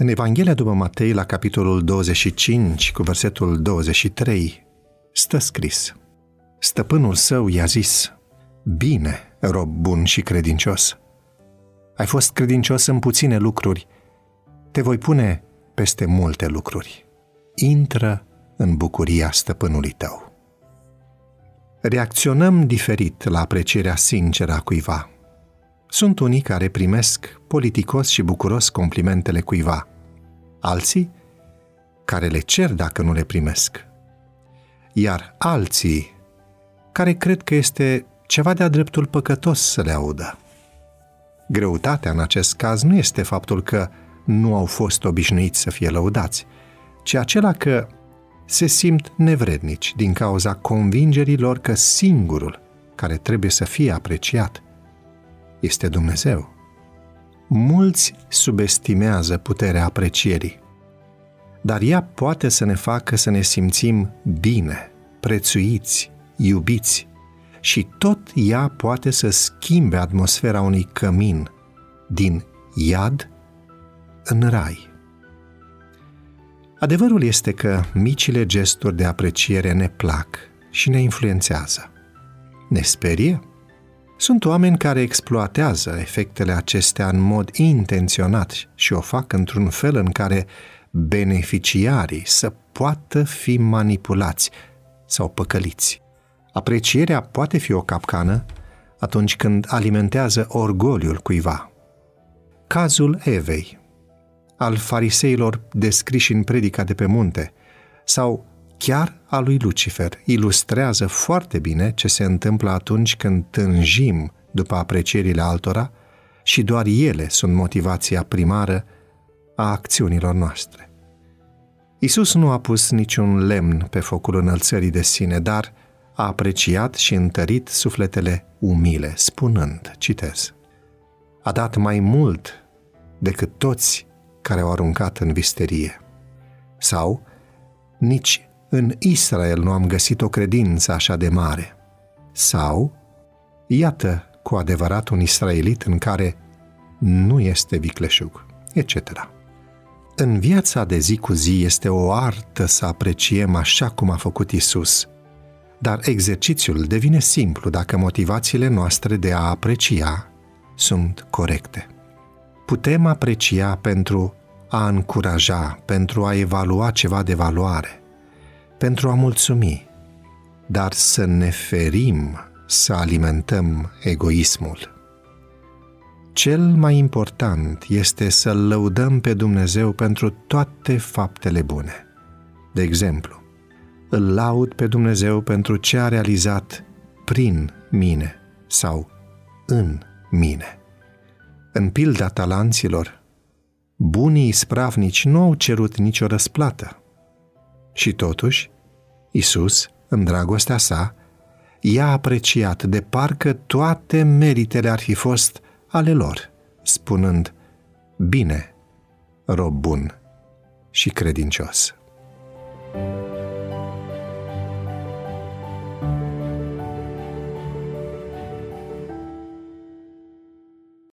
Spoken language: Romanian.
În Evanghelia după Matei, la capitolul 25, cu versetul 23, stă scris Stăpânul său i-a zis, Bine, rob bun și credincios. Ai fost credincios în puține lucruri, te voi pune peste multe lucruri. Intră în bucuria stăpânului tău. Reacționăm diferit la aprecierea sinceră a cuiva. Sunt unii care primesc politicos și bucuros complimentele cuiva, alții care le cer dacă nu le primesc, iar alții care cred că este ceva de-a dreptul păcătos să le audă. Greutatea în acest caz nu este faptul că nu au fost obișnuiți să fie lăudați, ci acela că se simt nevrednici din cauza convingerii lor că singurul care trebuie să fie apreciat este Dumnezeu. Mulți subestimează puterea aprecierii, dar ea poate să ne facă să ne simțim bine, prețuiți, iubiți și tot ea poate să schimbe atmosfera unui cămin din iad în rai. Adevărul este că micile gesturi de apreciere ne plac și ne influențează. Ne sperie? Sunt oameni care exploatează efectele acestea în mod intenționat și o fac într-un fel în care beneficiarii să poată fi manipulați sau păcăliți. Aprecierea poate fi o capcană atunci când alimentează orgoliul cuiva. Cazul Evei, al fariseilor descriși în predica de pe munte, sau chiar al lui Lucifer, ilustrează foarte bine ce se întâmplă atunci când tânjim după aprecierile altora și doar ele sunt motivația primară a acțiunilor noastre. Isus nu a pus niciun lemn pe focul înălțării de sine, dar a apreciat și întărit sufletele umile, spunând, citez, a dat mai mult decât toți care au aruncat în visterie. Sau, nici în Israel nu am găsit o credință așa de mare. Sau, iată cu adevărat un israelit în care nu este vicleșug, etc. În viața de zi cu zi este o artă să apreciem așa cum a făcut Isus, dar exercițiul devine simplu dacă motivațiile noastre de a aprecia sunt corecte. Putem aprecia pentru a încuraja, pentru a evalua ceva de valoare, pentru a mulțumi, dar să ne ferim să alimentăm egoismul. Cel mai important este să lăudăm pe Dumnezeu pentru toate faptele bune. De exemplu, îl laud pe Dumnezeu pentru ce a realizat prin mine sau în mine. În pilda talanților, bunii spravnici nu au cerut nicio răsplată. Și totuși, Isus, în dragostea sa, i-a apreciat de parcă toate meritele ar fi fost ale lor, spunând, Bine, rob bun și credincios. thank you